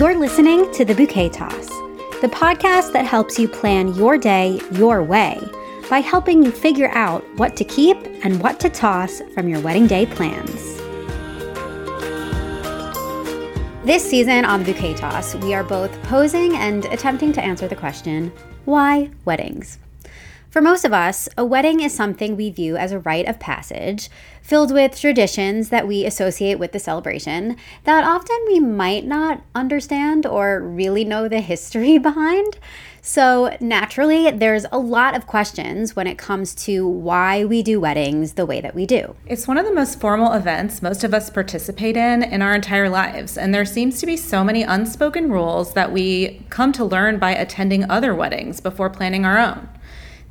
You're listening to The Bouquet Toss, the podcast that helps you plan your day your way by helping you figure out what to keep and what to toss from your wedding day plans. This season on Bouquet Toss, we are both posing and attempting to answer the question why weddings? For most of us, a wedding is something we view as a rite of passage, filled with traditions that we associate with the celebration that often we might not understand or really know the history behind. So, naturally, there's a lot of questions when it comes to why we do weddings the way that we do. It's one of the most formal events most of us participate in in our entire lives, and there seems to be so many unspoken rules that we come to learn by attending other weddings before planning our own.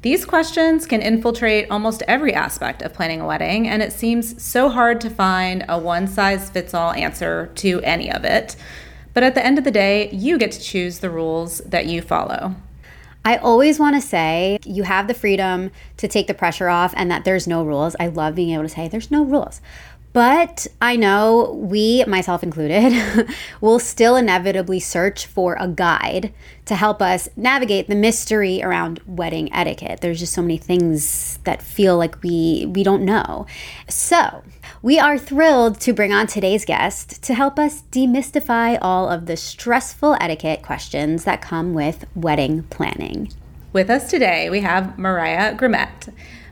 These questions can infiltrate almost every aspect of planning a wedding, and it seems so hard to find a one size fits all answer to any of it. But at the end of the day, you get to choose the rules that you follow. I always want to say you have the freedom to take the pressure off and that there's no rules. I love being able to say there's no rules. But I know we, myself included, will still inevitably search for a guide to help us navigate the mystery around wedding etiquette. There's just so many things that feel like we we don't know. So, we are thrilled to bring on today's guest to help us demystify all of the stressful etiquette questions that come with wedding planning. With us today, we have Mariah Grumet.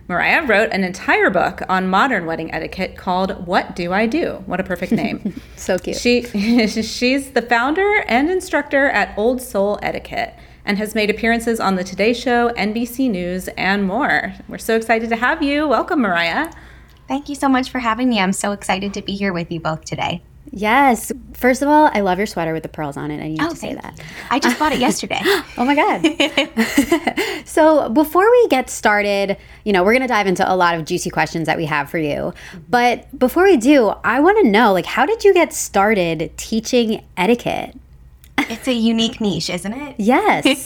Mariah wrote an entire book on modern wedding etiquette called What Do I Do? What a perfect name. so cute. She she's the founder and instructor at Old Soul Etiquette and has made appearances on the Today Show, NBC News, and more. We're so excited to have you. Welcome, Mariah. Thank you so much for having me. I'm so excited to be here with you both today. Yes. First of all, I love your sweater with the pearls on it. I need oh, to say that. You. I just bought it yesterday. oh my God. so before we get started, you know, we're going to dive into a lot of juicy questions that we have for you. But before we do, I want to know, like, how did you get started teaching etiquette? It's a unique niche, isn't it? Yes.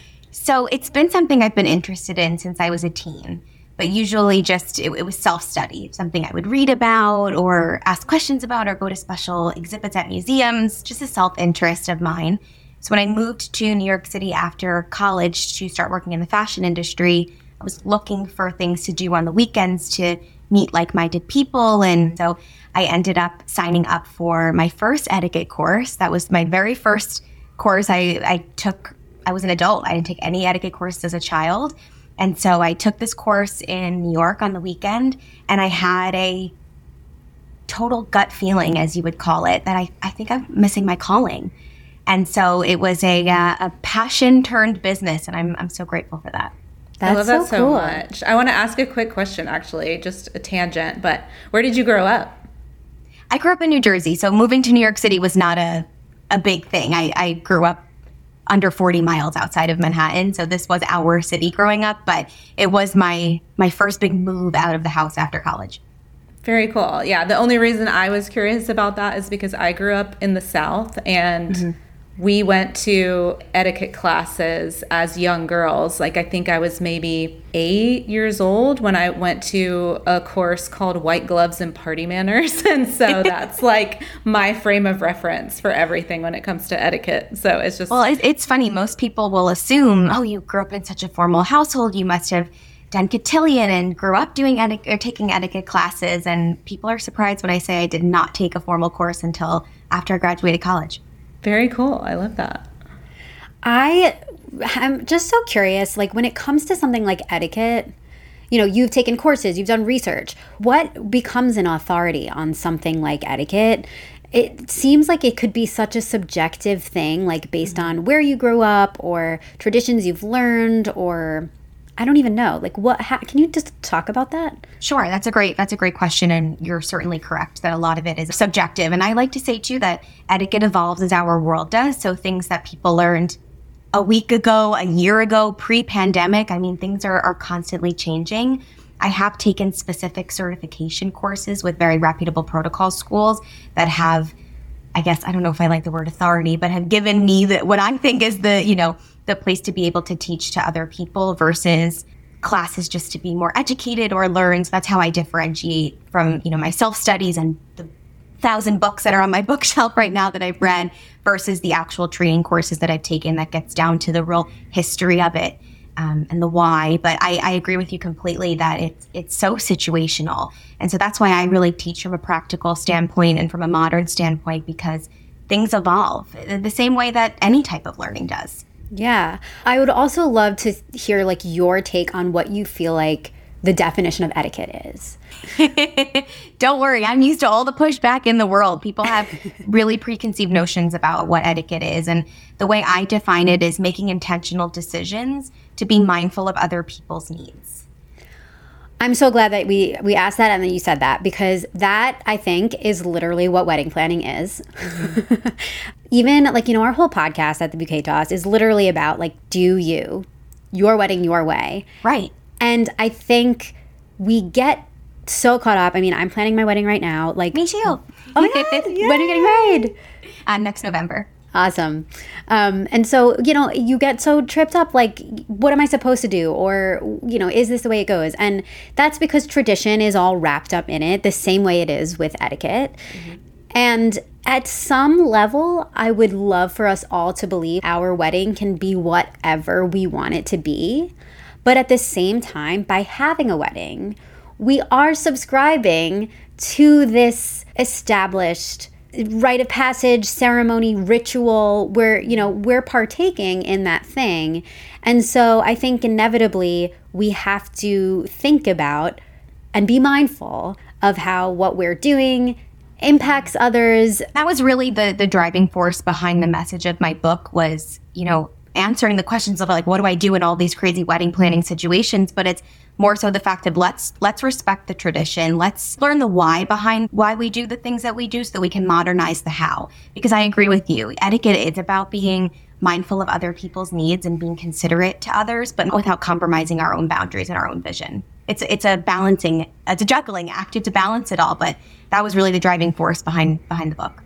so it's been something I've been interested in since I was a teen but usually just it, it was self study, something I would read about or ask questions about or go to special exhibits at museums, just a self interest of mine. So when I moved to New York City after college to start working in the fashion industry, I was looking for things to do on the weekends to meet like minded people. And so I ended up signing up for my first etiquette course. That was my very first course I, I took. I was an adult. I didn't take any etiquette courses as a child. And so I took this course in New York on the weekend, and I had a total gut feeling, as you would call it, that I, I think I'm missing my calling. And so it was a, uh, a passion turned business, and I'm, I'm so grateful for that. That's I love that so, so much. I want to ask a quick question, actually, just a tangent, but where did you grow up? I grew up in New Jersey, so moving to New York City was not a, a big thing. I, I grew up under 40 miles outside of Manhattan. So this was our city growing up, but it was my my first big move out of the house after college. Very cool. Yeah, the only reason I was curious about that is because I grew up in the South and mm-hmm we went to etiquette classes as young girls. Like, I think I was maybe eight years old when I went to a course called White Gloves and Party Manners. And so that's like my frame of reference for everything when it comes to etiquette. So it's just. Well, it's funny. Most people will assume, oh, you grew up in such a formal household. You must have done cotillion and grew up doing etiquette or taking etiquette classes. And people are surprised when I say I did not take a formal course until after I graduated college. Very cool. I love that. I am just so curious like when it comes to something like etiquette, you know, you've taken courses, you've done research. What becomes an authority on something like etiquette? It seems like it could be such a subjective thing, like based mm-hmm. on where you grew up or traditions you've learned or I don't even know. Like what how, can you just talk about that? Sure, that's a great that's a great question and you're certainly correct that a lot of it is subjective. And I like to say too that etiquette evolves as our world does. So things that people learned a week ago, a year ago, pre-pandemic, I mean things are are constantly changing. I have taken specific certification courses with very reputable protocol schools that have I guess I don't know if I like the word authority, but have given me the, what I think is the, you know, the place to be able to teach to other people versus classes just to be more educated or learn. So that's how I differentiate from, you know, my self studies and the thousand books that are on my bookshelf right now that I've read versus the actual training courses that I've taken that gets down to the real history of it um, and the why. But I, I agree with you completely that it's it's so situational, and so that's why I really teach from a practical standpoint and from a modern standpoint because things evolve the same way that any type of learning does. Yeah. I would also love to hear like your take on what you feel like the definition of etiquette is. Don't worry, I'm used to all the pushback in the world. People have really preconceived notions about what etiquette is. And the way I define it is making intentional decisions to be mindful of other people's needs. I'm so glad that we we asked that and then you said that because that I think is literally what wedding planning is. Even like you know our whole podcast at the bouquet toss is literally about like do you your wedding your way. Right. And I think we get so caught up. I mean, I'm planning my wedding right now. Like me too. Oh my god! when are you getting married? Uh, next November. Awesome. Um, and so, you know, you get so tripped up like, what am I supposed to do? Or, you know, is this the way it goes? And that's because tradition is all wrapped up in it the same way it is with etiquette. Mm-hmm. And at some level, I would love for us all to believe our wedding can be whatever we want it to be. But at the same time, by having a wedding, we are subscribing to this established rite of passage ceremony ritual where you know we're partaking in that thing. And so i think inevitably we have to think about and be mindful of how what we're doing impacts others. That was really the the driving force behind the message of my book was you know answering the questions of like what do I do in all these crazy wedding planning situations, but it's more so the fact of let's let's respect the tradition. Let's learn the why behind why we do the things that we do so that we can modernize the how. Because I agree with you. Etiquette is about being mindful of other people's needs and being considerate to others, but without compromising our own boundaries and our own vision. It's it's a balancing, it's a juggling act to balance it all, but that was really the driving force behind behind the book.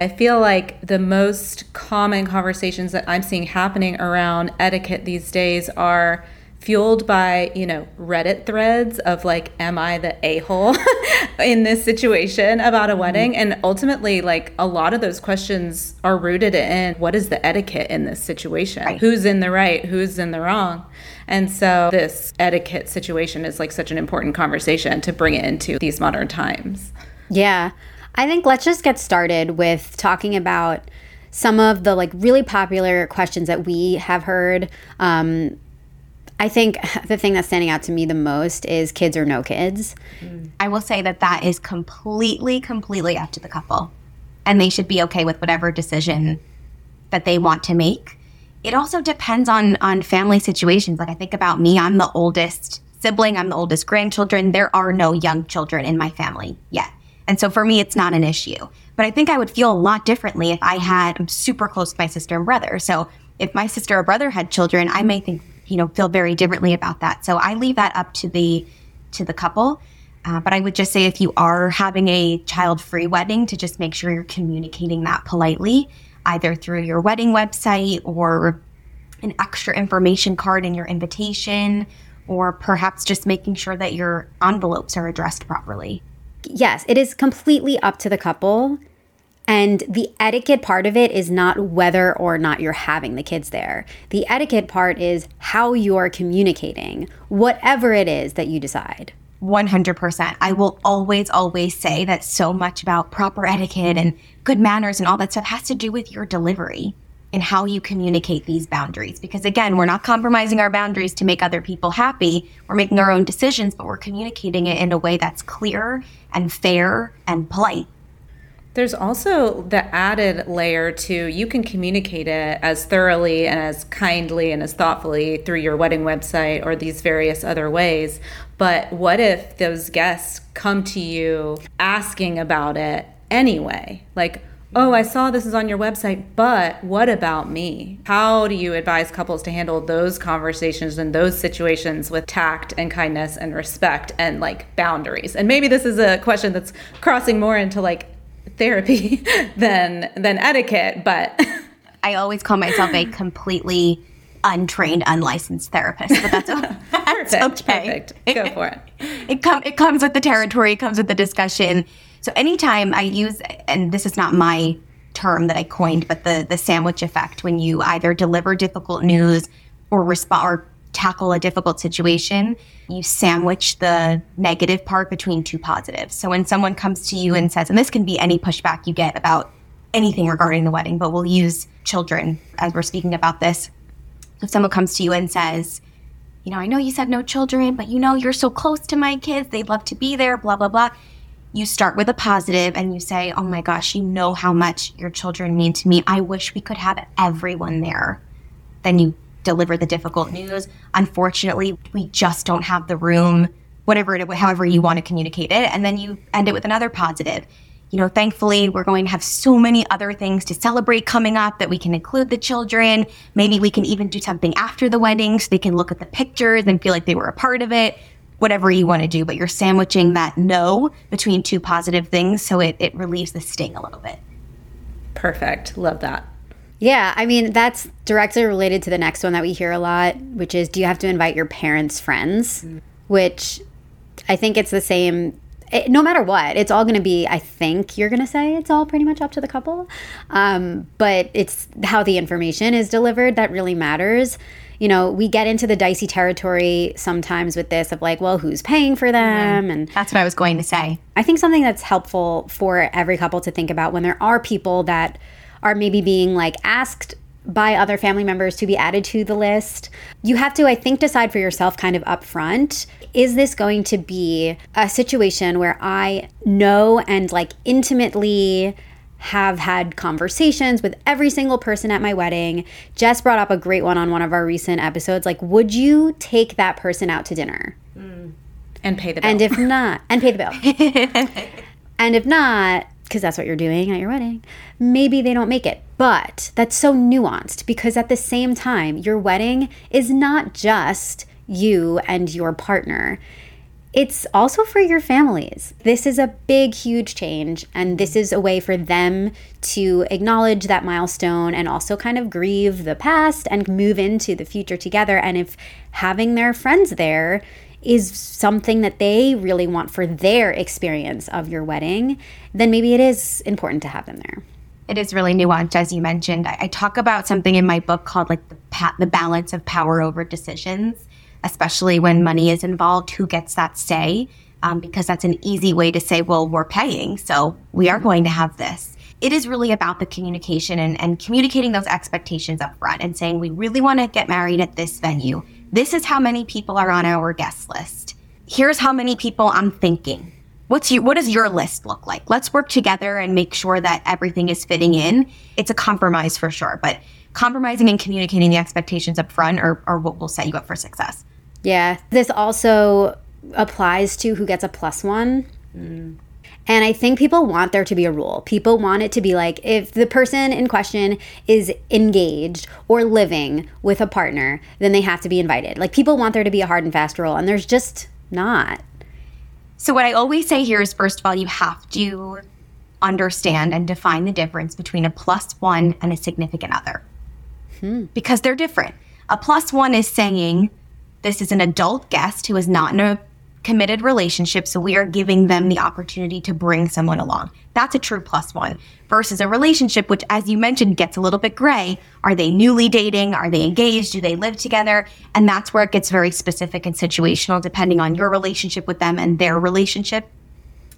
I feel like the most common conversations that I'm seeing happening around etiquette these days are fueled by, you know, Reddit threads of like, am I the a hole in this situation about a wedding? Mm-hmm. And ultimately, like, a lot of those questions are rooted in what is the etiquette in this situation? Right. Who's in the right? Who's in the wrong? And so, this etiquette situation is like such an important conversation to bring it into these modern times. Yeah. I think let's just get started with talking about some of the like really popular questions that we have heard. Um, I think the thing that's standing out to me the most is kids or no kids. I will say that that is completely, completely up to the couple. And they should be okay with whatever decision that they want to make. It also depends on on family situations. Like I think about me, I'm the oldest sibling, I'm the oldest grandchildren. There are no young children in my family yet. And so for me, it's not an issue. But I think I would feel a lot differently if I had, I'm super close to my sister and brother. So if my sister or brother had children, I may think, you know, feel very differently about that. So I leave that up to the, to the couple. Uh, but I would just say if you are having a child free wedding, to just make sure you're communicating that politely, either through your wedding website or an extra information card in your invitation, or perhaps just making sure that your envelopes are addressed properly yes, it is completely up to the couple. And the etiquette part of it is not whether or not you're having the kids there. The etiquette part is how you're communicating, whatever it is that you decide. 100%. I will always, always say that so much about proper etiquette and good manners and all that stuff has to do with your delivery and how you communicate these boundaries. Because again, we're not compromising our boundaries to make other people happy. We're making our own decisions, but we're communicating it in a way that's clear and fair and polite. There's also the added layer to you can communicate it as thoroughly and as kindly and as thoughtfully through your wedding website or these various other ways. But what if those guests come to you asking about it anyway? Like, oh, I saw this is on your website, but what about me? How do you advise couples to handle those conversations and those situations with tact and kindness and respect and like boundaries? And maybe this is a question that's crossing more into like therapy than than etiquette, but I always call myself a completely untrained, unlicensed therapist, but that's, that's Perfect. okay. Perfect. Go for it. it com- it comes with the territory, it comes with the discussion. So anytime I use, and this is not my term that I coined, but the the sandwich effect, when you either deliver difficult news or respond or tackle a difficult situation, you sandwich the negative part between two positives. So when someone comes to you and says, and this can be any pushback you get about anything regarding the wedding, but we'll use children as we're speaking about this. If someone comes to you and says, you know, I know you said no children, but you know, you're so close to my kids. They'd love to be there, blah, blah, blah. You start with a positive and you say, oh my gosh, you know how much your children mean to me. I wish we could have everyone there. Then you deliver the difficult news. Unfortunately, we just don't have the room, whatever it, however you want to communicate it. And then you end it with another positive you know, thankfully, we're going to have so many other things to celebrate coming up that we can include the children. Maybe we can even do something after the wedding so they can look at the pictures and feel like they were a part of it. Whatever you want to do, but you're sandwiching that no between two positive things so it, it relieves the sting a little bit. Perfect. Love that. Yeah, I mean, that's directly related to the next one that we hear a lot, which is do you have to invite your parents' friends? Mm. Which I think it's the same it, no matter what, it's all going to be, I think you're going to say it's all pretty much up to the couple. Um, but it's how the information is delivered that really matters. You know, we get into the dicey territory sometimes with this of like, well, who's paying for them? Mm-hmm. And that's what I was going to say. I think something that's helpful for every couple to think about when there are people that are maybe being like asked by other family members to be added to the list. You have to, I think, decide for yourself kind of upfront is this going to be a situation where I know and like intimately have had conversations with every single person at my wedding. Jess brought up a great one on one of our recent episodes. Like, would you take that person out to dinner? Mm. And pay the bill. And if not, and pay the bill. and if not, because that's what you're doing at your wedding, maybe they don't make it. But that's so nuanced because at the same time, your wedding is not just you and your partner. It's also for your families. This is a big, huge change, and this is a way for them to acknowledge that milestone and also kind of grieve the past and move into the future together. And if having their friends there is something that they really want for their experience of your wedding, then maybe it is important to have them there. It is really nuanced, as you mentioned. I, talk about something in my book called like the pa- the balance of power over decisions, especially when money is involved. Who gets that say? Um, because that's an easy way to say, well, we're paying, so we are going to have this. It is really about the communication and, and communicating those expectations up front and saying, we really want to get married at this venue this is how many people are on our guest list. Here's how many people I'm thinking. What's your, what does your list look like? Let's work together and make sure that everything is fitting in. It's a compromise for sure, but compromising and communicating the expectations up front are, are what will set you up for success. Yeah. This also applies to who gets a plus one. Mm. And I think people want there to be a rule. People want it to be like if the person in question is engaged or living with a partner, then they have to be invited. Like people want there to be a hard and fast rule, and there's just not. So, what I always say here is first of all, you have to understand and define the difference between a plus one and a significant other hmm. because they're different. A plus one is saying, this is an adult guest who is not in a committed relationship. So we are giving them the opportunity to bring someone along. That's a true plus one versus a relationship, which, as you mentioned, gets a little bit gray. Are they newly dating? Are they engaged? Do they live together? And that's where it gets very specific and situational, depending on your relationship with them and their relationship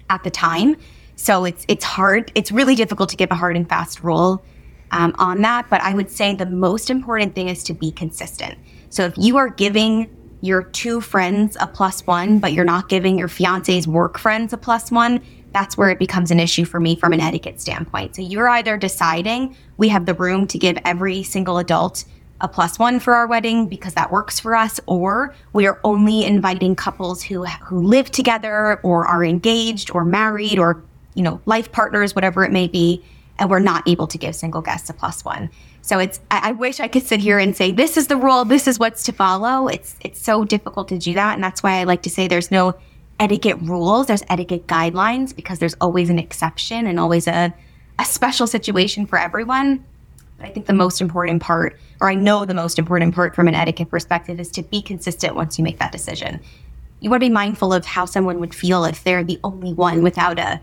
at the time. So it's it's hard. It's really difficult to give a hard and fast rule um, on that. But I would say the most important thing is to be consistent. So if you are giving your two friends a plus one, but you're not giving your fiance's work friends a plus one, that's where it becomes an issue for me from an etiquette standpoint. So you're either deciding we have the room to give every single adult a plus one for our wedding because that works for us, or we are only inviting couples who who live together or are engaged or married or you know life partners, whatever it may be, and we're not able to give single guests a plus one. So it's I, I, wish I could sit here and say this is the rule, this is what's to follow. It's it's so difficult to do that, and that's why I like to say there's no etiquette rules, there's etiquette guidelines because there's always an exception and always a a special situation for everyone. But I think the most important part or I know the most important part from an etiquette perspective is to be consistent once you make that decision. You want to be mindful of how someone would feel if they're the only one without a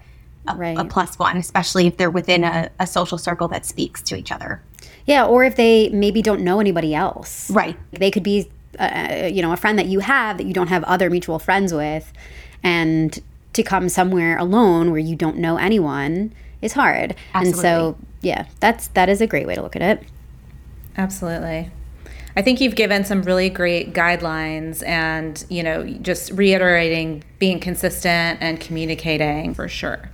a, Right. a plus one, especially if they're within a, a social circle that speaks to each other. Yeah, or if they maybe don't know anybody else. Right. They could be, uh, you know, a friend that you have that you don't have other mutual friends with, and to come somewhere alone where you don't know anyone is hard. And so, yeah, that's that is a great way to look at it. Absolutely. I think you've given some really great guidelines and, you know, just reiterating being consistent and communicating for sure.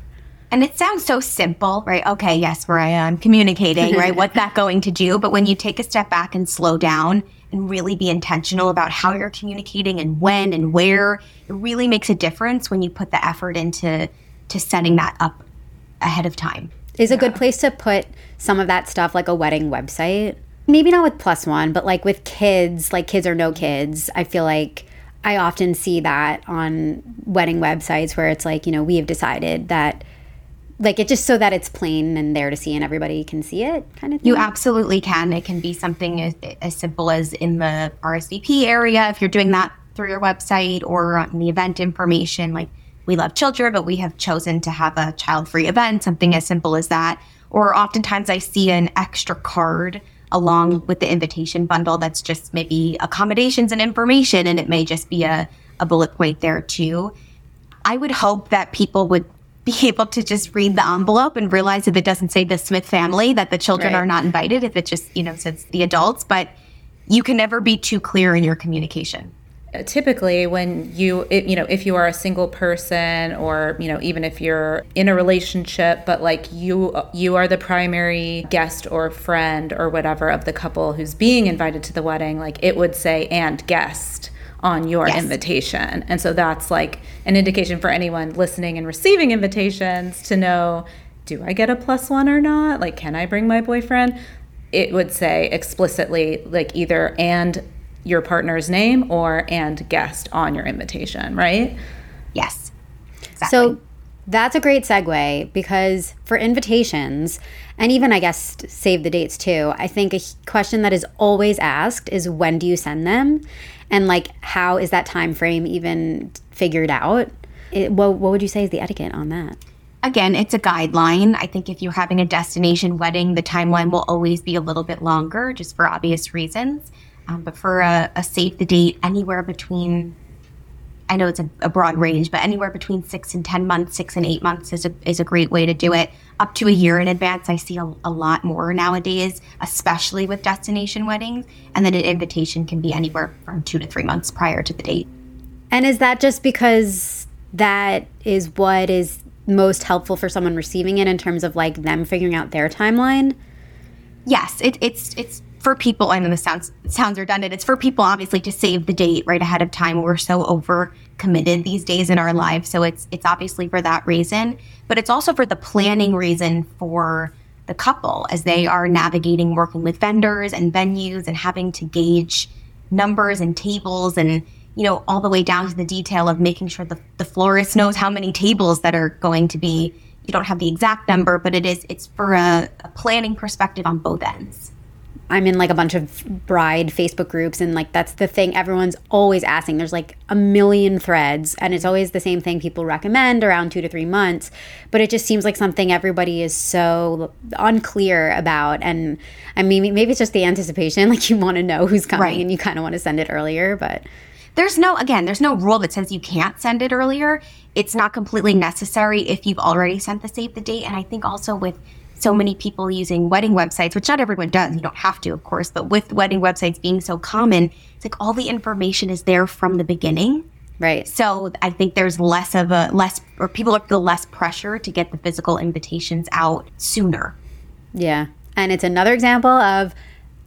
And it sounds so simple, right? Okay, yes, where I am communicating, right? What's that going to do? But when you take a step back and slow down and really be intentional about how you're communicating and when and where, it really makes a difference when you put the effort into to setting that up ahead of time. Is a good place to put some of that stuff like a wedding website. Maybe not with plus one, but like with kids, like kids or no kids. I feel like I often see that on wedding websites where it's like, you know, we have decided that like it just so that it's plain and there to see and everybody can see it kind of thing. You absolutely can. It can be something as, as simple as in the RSVP area, if you're doing that through your website or on the event information. Like, we love children, but we have chosen to have a child free event, something as simple as that. Or oftentimes I see an extra card along with the invitation bundle that's just maybe accommodations and information, and it may just be a, a bullet point there too. I would hope that people would be able to just read the envelope and realize if it doesn't say the Smith family that the children Right. are not invited, if it just, you know, says the adults, but you can never be too clear in your communication. Uh, Typically, when you, it, you know, if you are a single person, or you know, even if you're in a relationship, but like you, you are the primary guest or friend or whatever of the couple who's being invited to the wedding, like it would say "and guest" on your Yes. invitation, and so that's like an indication for anyone listening and receiving invitations to know: Do I get a plus one or not? Like, can I bring my boyfriend? It would say explicitly, like either and your partner's name or and guest on your invitation, right? Yes. Exactly. So that's a great segue because for invitations and even I guess save the dates too, I think a question that is always asked is when do you send them? And like how is that time frame even figured out? It, what, what would you say is the etiquette on that? Again, it's a guideline. I think if you're having a destination wedding, the timeline will always be a little bit longer just for obvious reasons. Um, but for a, a save the date, anywhere between, I know it's a, a broad range, but anywhere between six and 10 months, six and eight months is a, is a great way to do it. Up to a year in advance, I see a, a lot more nowadays, especially with destination weddings. And then an invitation can be anywhere from two to three months prior to the date. And is that just because that is what is most helpful for someone receiving it in terms of like them figuring out their timeline? Yes, it, it's it's for people. I know this sounds sounds redundant. It's for people obviously to save the date right ahead of time. We're so over committed these days in our lives, so it's it's obviously for that reason. But it's also for the planning reason for the couple as they are navigating working with vendors and venues and having to gauge numbers and tables and you know all the way down to the detail of making sure the, the florist knows how many tables that are going to be you don't have the exact number but it is it's for a, a planning perspective on both ends I'm in like a bunch of bride Facebook groups, and like that's the thing everyone's always asking. There's like a million threads, and it's always the same thing people recommend around two to three months. But it just seems like something everybody is so unclear about. And I mean, maybe it's just the anticipation, like you want to know who's coming Right. and you kind of want to send it earlier. But there's no again there's no rule that says you can't send it earlier it's not completely necessary if you've already sent the save the date and i think also with so many people using wedding websites which not everyone does you don't have to of course but with wedding websites being so common it's like all the information is there from the beginning right. so i think there's less of a less or people feel less pressure to get the physical invitations out sooner Yeah. And it's another example of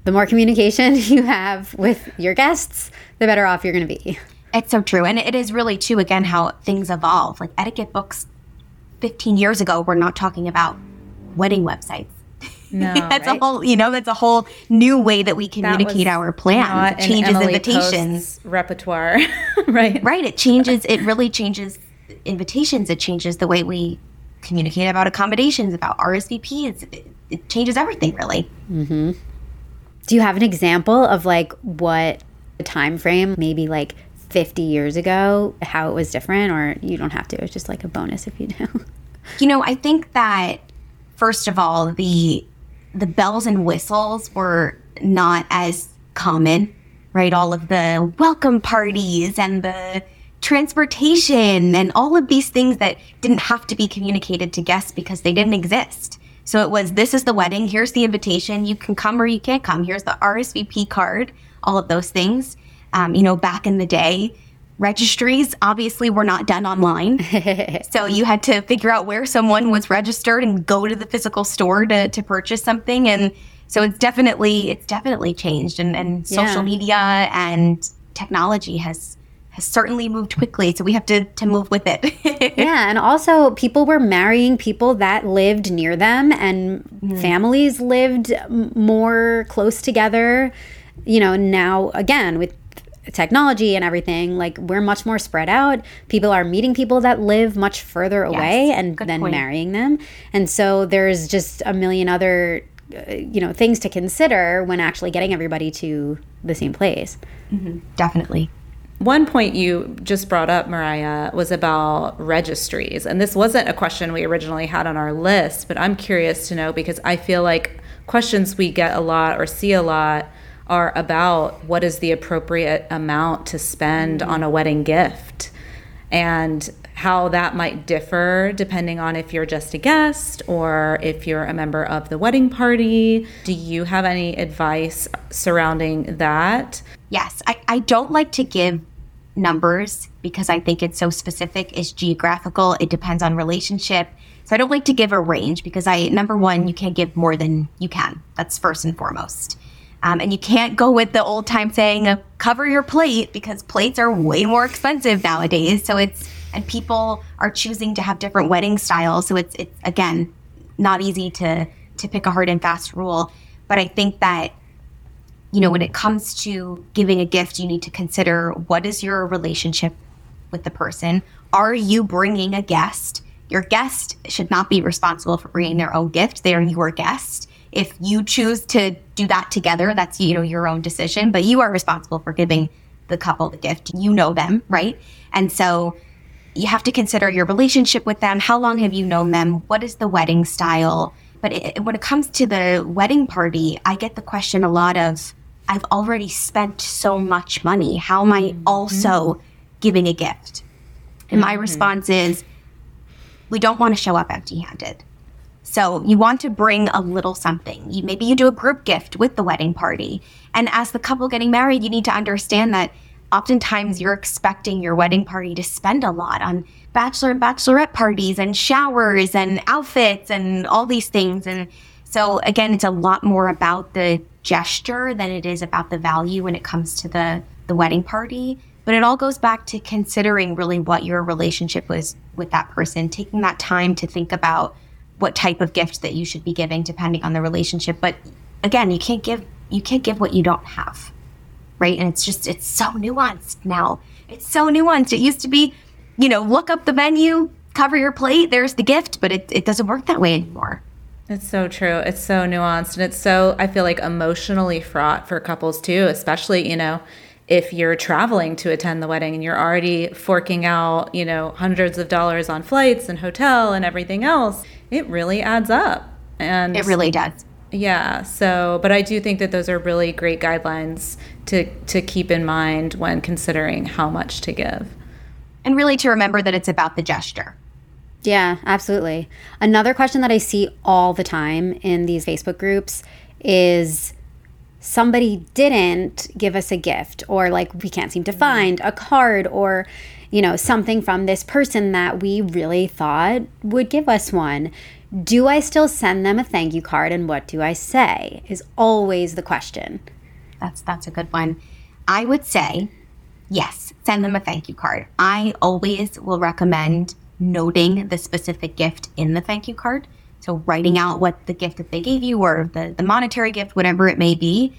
the more communication you have with your guests, the better off you're going to be. It's so true. And it is really too, again, how things evolve. Like etiquette books 15 years ago were not talking about wedding websites. No, that's right? a whole, you know, that's a whole new way that we That communicate was our plans. It changes invitations. Post's repertoire, right? Right. It changes, it really changes invitations. It changes the way we communicate about accommodations, about RSVPs. It, it changes everything, really. Mm-hmm. Do you have an example of like what a time frame, maybe like 50 years ago, how it was different, or you don't have to? It's just like a bonus if you do. You know, I think that first of all, the the bells and whistles were not as common, right? All of the welcome parties and the transportation and all of these things that didn't have to be communicated to guests because they didn't exist. So it was this is the wedding, here's the invitation, you can come or you can't come, here's the RSVP card, all of those things. Um, you know, back in the day, registries obviously were not done online. so you had to figure out where someone was registered and go to the physical store to, to purchase something. And so it's definitely it's definitely changed and, and social Yeah. media and technology has has certainly moved quickly. So we have to to move with it. yeah, and also people were marrying people that lived near them, and mm-hmm. families lived more close together. You know, now again with technology and everything, like we're much more spread out. People are meeting people that live much further away and good then point. marrying them, and so there's just a million other. uh, You know, things to consider when actually getting everybody to the same place. definitely. One point you just brought up, Mariah, was about registries. And this wasn't a question we originally had on our list, but I'm curious to know because I feel like questions we get a lot or see a lot are about what is the appropriate amount to spend on a wedding gift and how that might differ depending on if you're just a guest or if you're a member of the wedding party. Do you have any advice surrounding that? Yes, I, I don't like to give numbers because I think it's so specific. It's geographical. It depends on relationship. So I don't like to give a range because I number one, you can't give more than you can. That's first and foremost. Um, and you can't go with the old time saying uh, cover your plate because plates are way more expensive nowadays. So it's and people are choosing to have different wedding styles. So it's it's again not easy to to pick a hard and fast rule. But I think that you know, when it comes to giving a gift, you need to consider what is your relationship with the person? Are you bringing a guest? Your guest should not be responsible for bringing their own gift. They are your guest. If you choose to do that together, that's you know your own decision, but you are responsible for giving the couple the gift. You know them, right? And so you have to consider your relationship with them. How long have you known them? What is the wedding style? But it, when it comes to the wedding party, I get the question a lot of, I've already spent so much money. How am I mm-hmm. also giving a gift? And my mm-hmm. response is, we don't want to show up empty handed. So you want to bring a little something. You, maybe you do a group gift with the wedding party. And as the couple getting married, you need to understand that oftentimes you're expecting your wedding party to spend a lot on bachelor and bachelorette parties and showers and outfits and all these things. And so again, it's a lot more about the gesture than it is about the value when it comes to the the wedding party. But it all goes back to considering really what your relationship was with that person, taking that time to think about what type of gift that you should be giving depending on the relationship. But again, you can't give you can't give what you don't have. Right? And it's just it's so nuanced now. It's so nuanced. It used to be, you know, look up the menu, cover your plate, there's the gift, but it, it doesn't work that way anymore. It's so true. It's so nuanced and it's so, I feel like, emotionally fraught for couples too, especially, you know, if you're traveling to attend the wedding and you're already forking out, you know, hundreds of dollars on flights and hotel and everything else, it really adds up. And It really does. yeah. So, but I do think that those are really great guidelines to to keep in mind when considering how much to give. And really to remember that it's about the gesture. Yeah, absolutely. Another question that I see all the time in these Facebook groups is somebody didn't give us a gift or like we can't seem to mm-hmm. find a card or you know something from this person that we really thought would give us one. Do I still send them a thank you card and what do I say? Is always the question. That's that's a good one. I would say yes, send them a thank you card. I always will recommend noting the specific gift in the thank you card. So writing out what the gift that they gave you or the, the monetary gift, whatever it may be.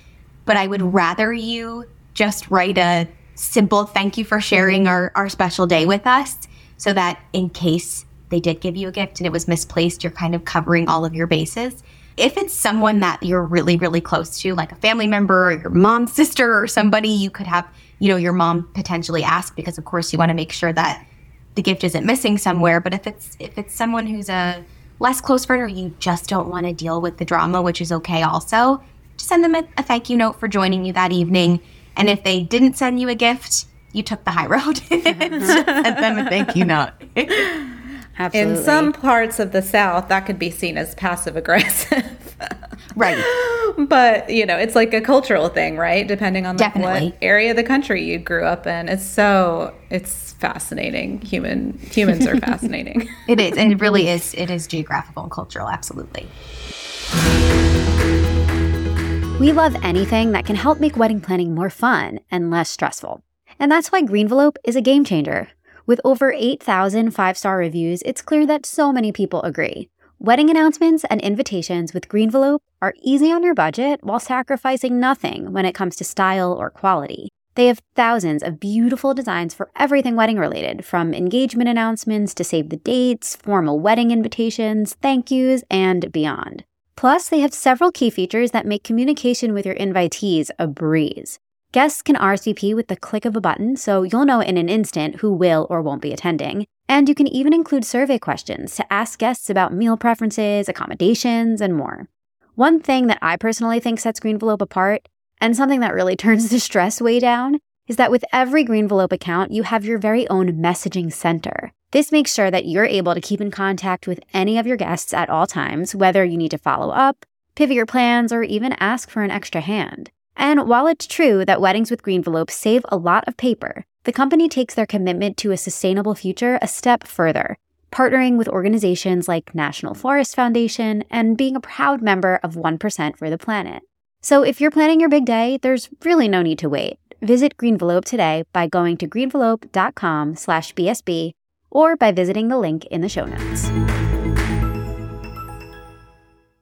But I would rather you just write a simple thank you for sharing our, our special day with us so that in case they did give you a gift and it was misplaced, you're kind of covering all of your bases. if it's someone that you're really, really close to, like a family member or your mom's sister or somebody, you could have, you know, your mom potentially ask because of course you want to make sure that the gift isn't missing somewhere. But if it's if it's someone who's a less close friend or you just don't want to deal with the drama, which is okay also, just send them a, a thank you note for joining you that evening. And if they didn't send you a gift, you took the high road and sent them a thank you note. Absolutely. In some parts of the South, that could be seen as passive aggressive. right. But, you know, it's like a cultural thing, right? Depending on like Definitely. what area of the country you grew up in. It's so it's fascinating. Human humans are fascinating. It is, and it really is. It is geographical and cultural, absolutely. We love anything that can help make wedding planning more fun and less stressful. And that's why Greenvelope is a game changer. With over 8,000 five star reviews, it's clear that so many people agree. Wedding announcements and invitations with Greenvelope are easy on your budget while sacrificing nothing when it comes to style or quality. They have thousands of beautiful designs for everything wedding related, from engagement announcements to save the dates, formal wedding invitations, thank yous, and beyond. Plus, they have several key features that make communication with your invitees a breeze. Guests can RSVP with the click of a button, so you'll know in an instant who will or won't be attending. And you can even include survey questions to ask guests about meal preferences, accommodations, and more. One thing that I personally think sets Greenvelope apart, and something that really turns the stress way down, is that with every Greenvelope account, you have your very own messaging center. This makes sure that you're able to keep in contact with any of your guests at all times, whether you need to follow up, pivot your plans, or even ask for an extra hand. And while it's true that weddings with Greenvelope save a lot of paper, the company takes their commitment to a sustainable future a step further, partnering with organizations like National Forest Foundation and being a proud member of 1% for the planet. So if you're planning your big day, there's really no need to wait. Visit Greenvelope today by going to greenvelope.com slash BSB or by visiting the link in the show notes.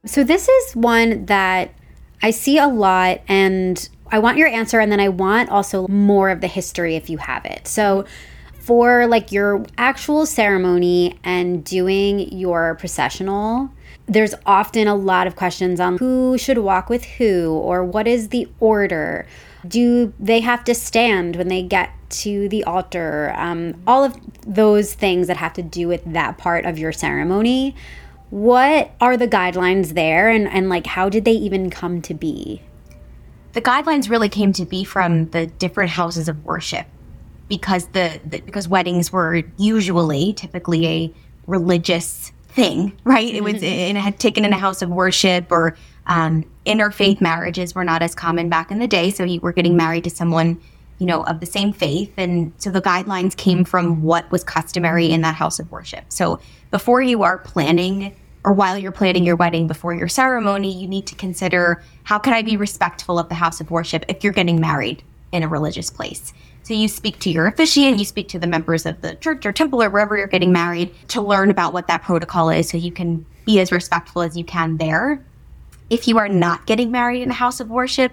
So this is one that I see a lot and I want your answer and then I want also more of the history if you have it. So for like your actual ceremony and doing your processional, there's often a lot of questions on who should walk with who or what is the order. Do they have to stand when they get to the altar? Um, all of those things that have to do with that part of your ceremony. What are the guidelines there and, and like how did they even come to be? The guidelines really came to be from the different houses of worship because the, the because weddings were usually typically a religious thing, right? It was it had taken in a house of worship or um, interfaith marriages were not as common back in the day. So you were getting married to someone, you know, of the same faith. And so the guidelines came from what was customary in that house of worship. So before you are planning or while you're planning your wedding before your ceremony, you need to consider how can I be respectful of the house of worship if you're getting married in a religious place. So you speak to your officiant, you speak to the members of the church or temple or wherever you're getting married to learn about what that protocol is so you can be as respectful as you can there. If you are not getting married in a house of worship,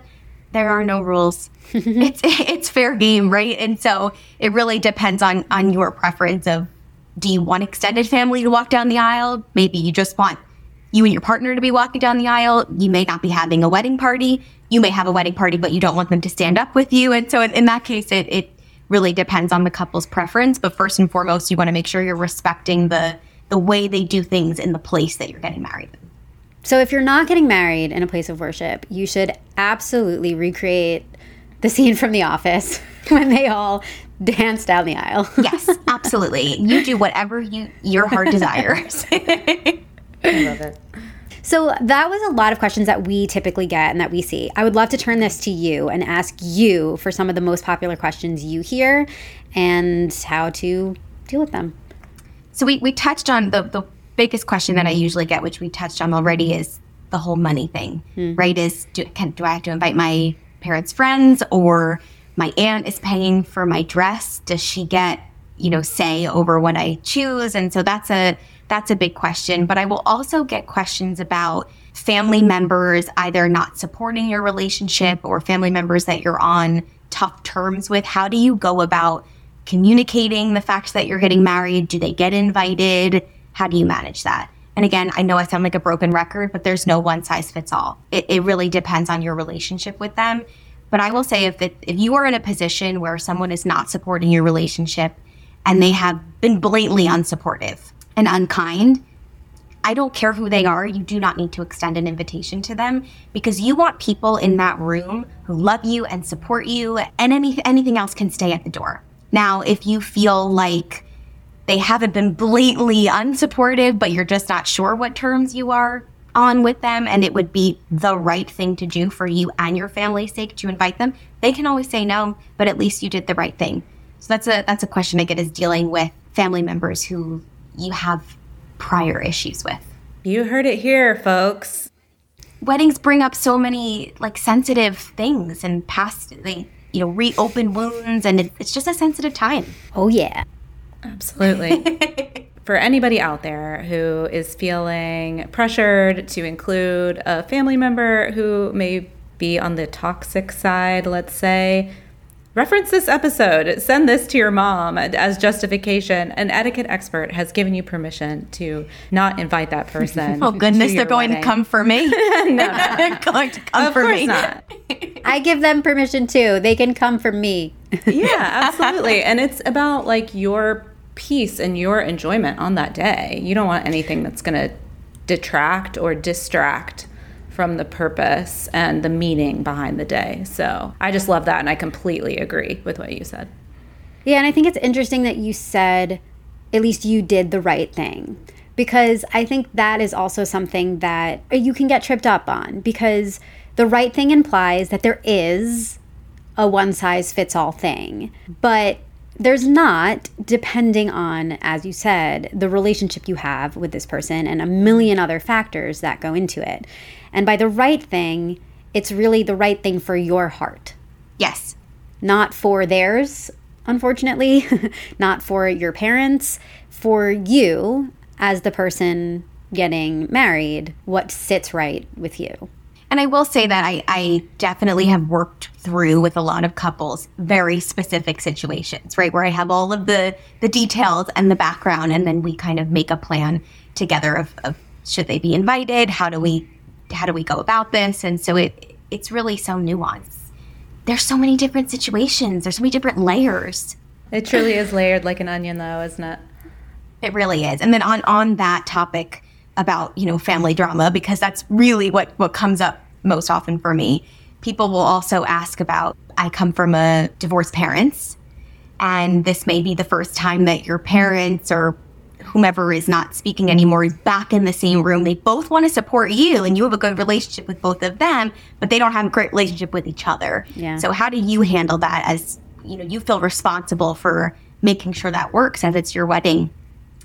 there are no rules. it's it's fair game, right? And so it really depends on on your preference of do you want extended family to walk down the aisle? Maybe you just want you and your partner to be walking down the aisle. You may not be having a wedding party. You may have a wedding party, but you don't want them to stand up with you. And so in, in that case, it, it really depends on the couple's preference. But first and foremost, you want to make sure you're respecting the the way they do things in the place that you're getting married. So if you're not getting married in a place of worship, you should absolutely recreate the scene from The Office when they all dance down the aisle. Yes, absolutely. You do whatever you your heart desires. I love it. So that was a lot of questions that we typically get and that we see. I would love to turn this to you and ask you for some of the most popular questions you hear and how to deal with them. So we, we touched on the, the biggest question that I usually get, which we touched on already, is the whole money thing, hmm. right? Is do, can, do I have to invite my parents' friends or my aunt is paying for my dress? Does she get, you know, say over what I choose? And so that's a that's a big question. But I will also get questions about family members either not supporting your relationship or family members that you're on tough terms with. How do you go about communicating the fact that you're getting married? Do they get invited? How do you manage that? And again, I know I sound like a broken record, but there's no one size fits all. It, it really depends on your relationship with them. But I will say if it, if you are in a position where someone is not supporting your relationship and they have been blatantly unsupportive and unkind, I don't care who they are, you do not need to extend an invitation to them because you want people in that room who love you and support you and any, anything else can stay at the door. Now, if you feel like they haven't been blatantly unsupportive, but you're just not sure what terms you are on with them and it would be the right thing to do for you and your family's sake to invite them, they can always say no, but at least you did the right thing. So that's a that's a question I get is dealing with family members who you have prior issues with. You heard it here, folks. Weddings bring up so many like sensitive things and past they you know reopen wounds and it's just a sensitive time. Oh yeah. Absolutely. For anybody out there who is feeling pressured to include a family member who may be on the toxic side, let's say, reference this episode. Send this to your mom as justification. An etiquette expert has given you permission to not invite that person. oh goodness, they're going wedding. to come for me. no, no. they're going to come Of for course me. not. I give them permission too. They can come for me. yeah, absolutely. And it's about like your peace and your enjoyment on that day. You don't want anything that's going to detract or distract from the purpose and the meaning behind the day. So I just love that. And I completely agree with what you said. Yeah, and I think it's interesting that you said at least you did the right thing because I think that is also something that you can get tripped up on because the right thing implies that there is a one size fits all thing. But there's not, depending on, as you said, the relationship you have with this person and a million other factors that go into it. And by the right thing, it's really the right thing for your heart, Yes. not for theirs, unfortunately, not for your parents, for you as the person getting married, what sits right with you. And I will say that I, I definitely have worked through with a lot of couples very specific situations, right? Where I have all of the the details and the background, and then we kind of make a plan together of, of should they be invited? How do we how do we go about this? And so it it's really so nuanced. There's so many different situations. There's so many different layers. It truly is layered like an onion, though, isn't it? It really is. And then on on that topic about, you know, family drama because that's really what what comes up most often for me. People will also ask about I come from a divorced parents and this may be the first time that your parents or whomever is not speaking anymore is back in the same room. They both want to support you and you have a good relationship with both of them, but they don't have a great relationship with each other. Yeah. So how do you handle that as, you know, you feel responsible for making sure that works as it's your wedding?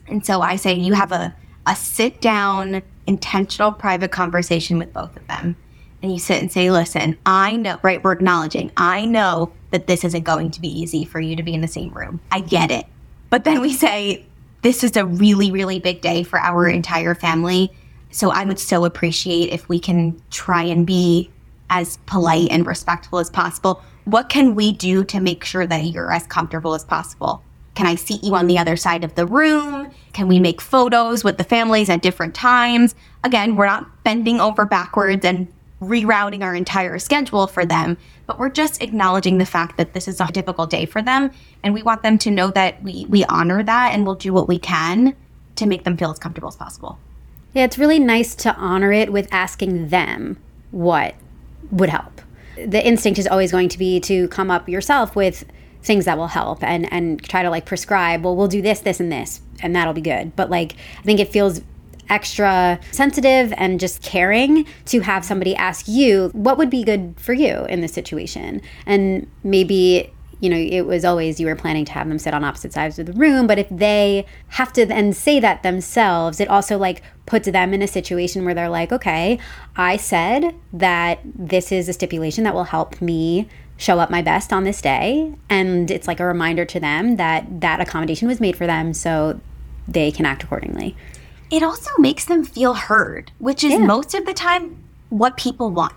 And so I say you have a, a sit down, intentional private conversation with both of them. And you sit and say, listen, I know, right? We're acknowledging, I know that this isn't going to be easy for you to be in the same room. I get it. But then we say, this is a really, really big day for our entire family. So I would so appreciate if we can try and be as polite and respectful as possible. What can we do to make sure that you're as comfortable as possible? Can I seat you on the other side of the room? Can we make photos with the families at different times? Again, we're not bending over backwards and rerouting our entire schedule for them, but we're just acknowledging the fact that this is a difficult day for them. And we want them to know that we, we honor that and we'll do what we can to make them feel as comfortable as possible. Yeah, it's really nice to honor it with asking them what would help. The instinct is always going to be to come up yourself with things that will help and and try to like prescribe, well, we'll do this, this and this and that'll be good. But like I think it feels extra sensitive and just caring to have somebody ask you what would be good for you in this situation. And maybe you know, it was always you were planning to have them sit on opposite sides of the room. But if they have to then say that themselves, it also like puts them in a situation where they're like, okay, I said that this is a stipulation that will help me show up my best on this day. And it's like a reminder to them that that accommodation was made for them so they can act accordingly. It also makes them feel heard, which is Yeah. most of the time what people want.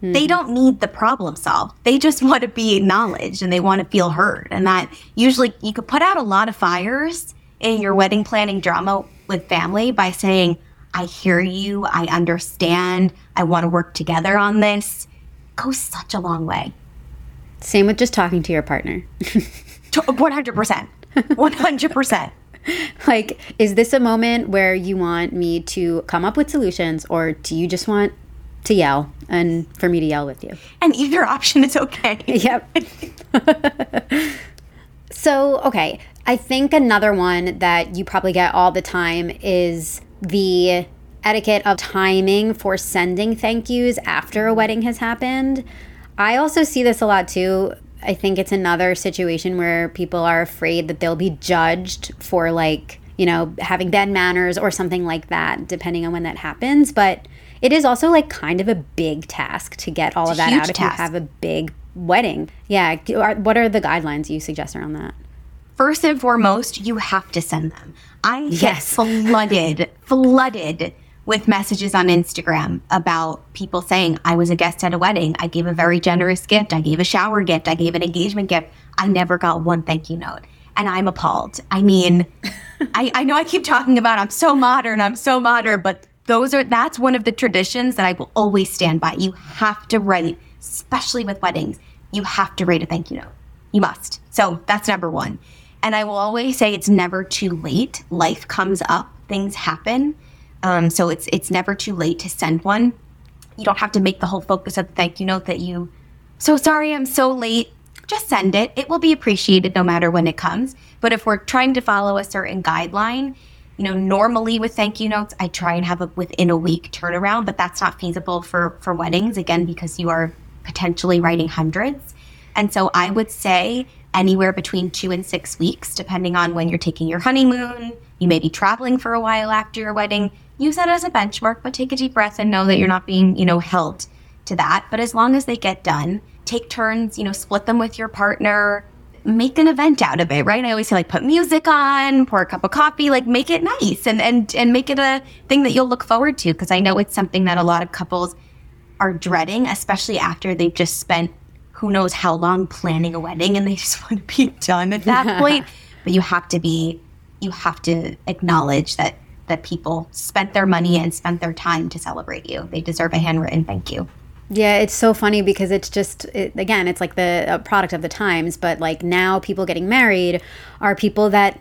They mm-hmm. don't need the problem solved. They just want to be acknowledged and they want to feel heard. And that usually you could put out a lot of fires in your wedding planning drama with family by saying, I hear you, I understand, I want to work together on this goes such a long way. Same with just talking to your partner. 100%. 100%. like, is this a moment where you want me to come up with solutions or do you just want to yell and for me to yell with you? And either option is okay. yep. so, okay. I think another one that you probably get all the time is the etiquette of timing for sending thank yous after a wedding has happened. I also see this a lot too. I think it's another situation where people are afraid that they'll be judged for like, you know, having bad manners or something like that, depending on when that happens. But it is also like kind of a big task to get all of that out if you have a big wedding. Yeah. What are the guidelines you suggest around that? First and foremost, you have to send them. I yes. get flooded, flooded with messages on Instagram about people saying, I was a guest at a wedding. I gave a very generous gift. I gave a shower gift. I gave an engagement gift. I never got one thank you note. And I'm appalled. I mean, I, I know I keep talking about I'm so modern, I'm so modern, but those are that's one of the traditions that I will always stand by. You have to write, especially with weddings, you have to write a thank you note. You must. So that's number one. And I will always say it's never too late. Life comes up, things happen. Um, so it's it's never too late to send one. You don't have to make the whole focus of the thank you note that you. So sorry, I'm so late. Just send it. It will be appreciated no matter when it comes. But if we're trying to follow a certain guideline, you know, normally with thank you notes, I try and have a within a week turnaround, but that's not feasible for for weddings again because you are potentially writing hundreds. And so I would say anywhere between two and six weeks, depending on when you're taking your honeymoon. You may be traveling for a while after your wedding use that as a benchmark, but take a deep breath and know that you're not being, you know, held to that. But as long as they get done, take turns, you know, split them with your partner, make an event out of it, right? I always say like put music on, pour a cup of coffee, like make it nice and and and make it a thing that you'll look forward to because I know it's something that a lot of couples are dreading, especially after they've just spent who knows how long planning a wedding and they just want to be done at that point. But you have to be you have to acknowledge that that people spent their money and spent their time to celebrate you. They deserve a handwritten thank you. Yeah, it's so funny because it's just it, again, it's like the product of the times, but like now people getting married are people that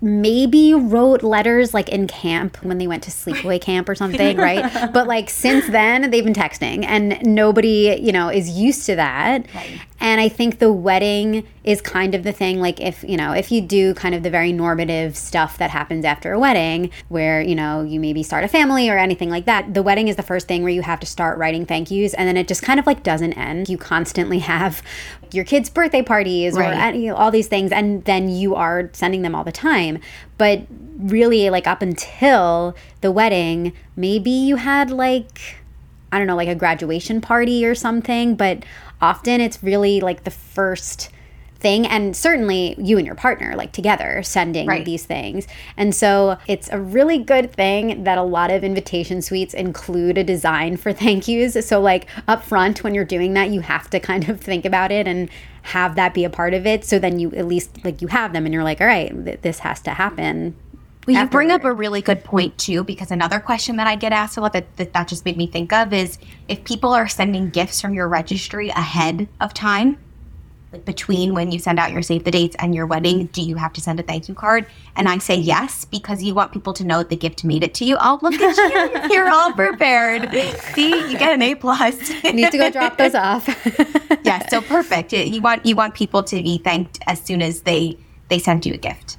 maybe wrote letters like in camp when they went to sleepaway camp or something, right? but like since then, they've been texting and nobody, you know, is used to that. Right. And I think the wedding is kind of the thing, like if, you know, if you do kind of the very normative stuff that happens after a wedding, where, you know, you maybe start a family or anything like that, the wedding is the first thing where you have to start writing thank yous. And then it just kind of like doesn't end. You constantly have your kids' birthday parties right. or you know, all these things. And then you are sending them all the time. But really, like up until the wedding, maybe you had like, I don't know, like a graduation party or something, but often it's really like the first thing and certainly you and your partner like together sending right. these things. And so it's a really good thing that a lot of invitation suites include a design for thank yous. So like up front when you're doing that you have to kind of think about it and have that be a part of it. So then you at least like you have them and you're like all right th- this has to happen well, you bring up a really good point too, because another question that I get asked a lot that, that that just made me think of is if people are sending gifts from your registry ahead of time, like between when you send out your save the dates and your wedding, do you have to send a thank you card? And I say yes because you want people to know the gift made it to you. Oh, look at you! You're all prepared. See, you get an A plus. Need to go drop those off. yeah, so perfect. You want you want people to be thanked as soon as they they send you a gift.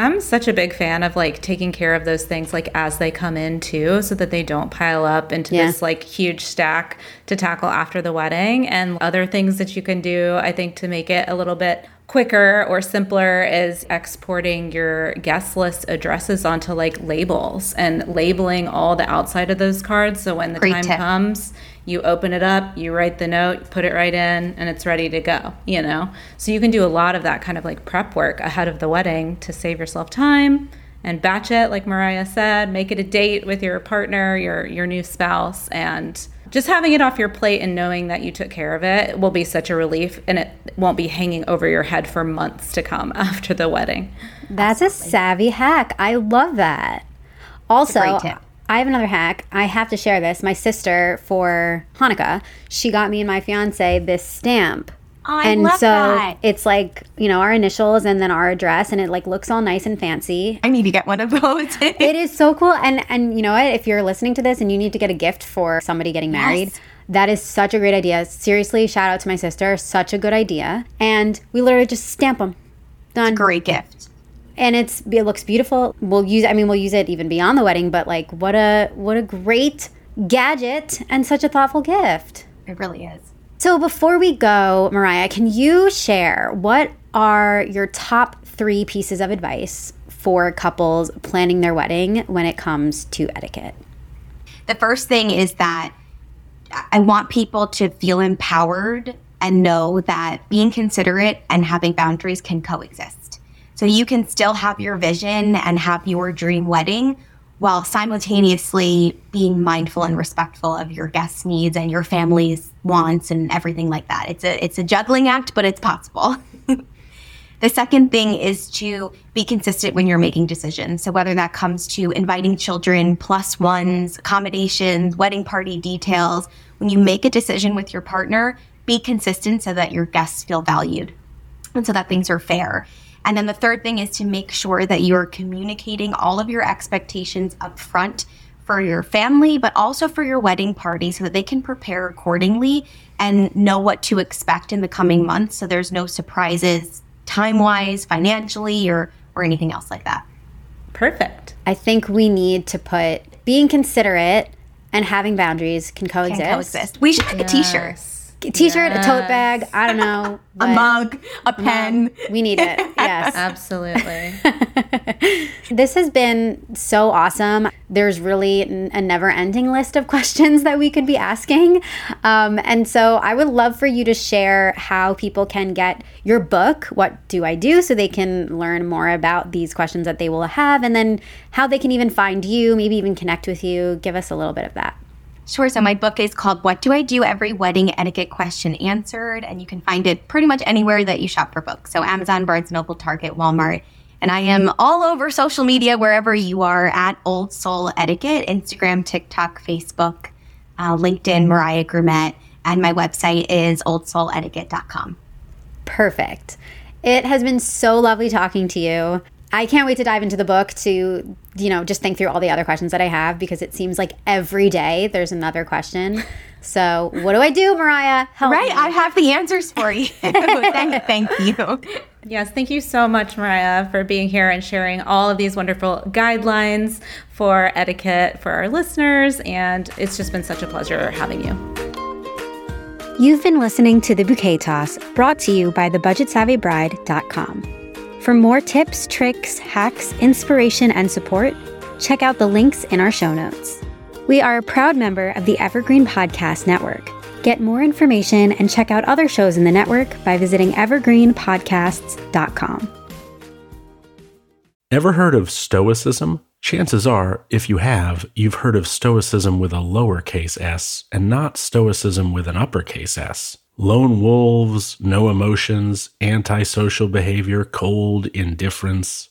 I'm such a big fan of like taking care of those things like as they come in too, so that they don't pile up into yeah. this like huge stack to tackle after the wedding. And other things that you can do, I think, to make it a little bit quicker or simpler is exporting your guest list addresses onto like labels and labeling all the outside of those cards. So when the Great time tip. comes, you open it up, you write the note, put it right in, and it's ready to go, you know? So you can do a lot of that kind of like prep work ahead of the wedding to save yourself time and batch it, like Mariah said, make it a date with your partner, your your new spouse, and just having it off your plate and knowing that you took care of it will be such a relief and it won't be hanging over your head for months to come after the wedding. That's Absolutely. a savvy hack. I love that. Also, I have another hack. I have to share this. My sister for Hanukkah, she got me and my fiance this stamp. Oh, I and love so that. it's like, you know, our initials and then our address and it like looks all nice and fancy. I need to get one of those. It is so cool. And and you know what? If you're listening to this and you need to get a gift for somebody getting married, Yes. that is such a great idea. Seriously, shout out to my sister. Such a good idea. And we literally just stamp them. Done. Great gift. And it's it looks beautiful. We'll use I mean we'll use it even beyond the wedding, but like what a what a great gadget and such a thoughtful gift. It really is. So before we go, Mariah, can you share what are your top 3 pieces of advice for couples planning their wedding when it comes to etiquette? The first thing is that I want people to feel empowered and know that being considerate and having boundaries can coexist. So you can still have your vision and have your dream wedding while simultaneously being mindful and respectful of your guests' needs and your family's wants and everything like that. It's a it's a juggling act, but it's possible. The second thing is to be consistent when you're making decisions. So, whether that comes to inviting children, plus ones, accommodations, wedding party details, when you make a decision with your partner, be consistent so that your guests feel valued and so that things are fair. And then the third thing is to make sure that you're communicating all of your expectations up front for your family, but also for your wedding party so that they can prepare accordingly and know what to expect in the coming months so there's no surprises time wise, financially, or, or anything else like that. Perfect. I think we need to put being considerate and having boundaries can coexist. Can coexist. We should make a t shirt, A T-shirt, a tote bag, I don't know. a mug, a pen. We need it. Yes. Absolutely. This has been so awesome. There's really n- a never ending list of questions that we could be asking. Um, and so I would love for you to share how people can get your book, What Do I Do? So they can learn more about these questions that they will have, and then how they can even find you, maybe even connect with you. Give us a little bit of that. Sure. So my book is called What Do I Do? Every Wedding Etiquette Question Answered. And you can find it pretty much anywhere that you shop for books. So Amazon, Barnes and Noble, Target, Walmart. And I am all over social media, wherever you are at Old Soul Etiquette, Instagram, TikTok, Facebook, uh, LinkedIn, Mariah Grumet. And my website is oldsouletiquette.com. Perfect. It has been so lovely talking to you. I can't wait to dive into the book to, you know, just think through all the other questions that I have because it seems like every day there's another question. So, what do I do, Mariah? Help Right. me. I have the answers for you. thank, thank you. Yes, thank you so much, Mariah, for being here and sharing all of these wonderful guidelines for etiquette for our listeners. And it's just been such a pleasure having you. You've been listening to The Bouquet Toss, brought to you by thebudgetsavvybride.com. For more tips, tricks, hacks, inspiration, and support, check out the links in our show notes. We are a proud member of the Evergreen Podcast Network. Get more information and check out other shows in the network by visiting evergreenpodcasts.com. Ever heard of Stoicism? Chances are, if you have, you've heard of Stoicism with a lowercase s and not Stoicism with an uppercase s. Lone wolves, no emotions, antisocial behavior, cold indifference.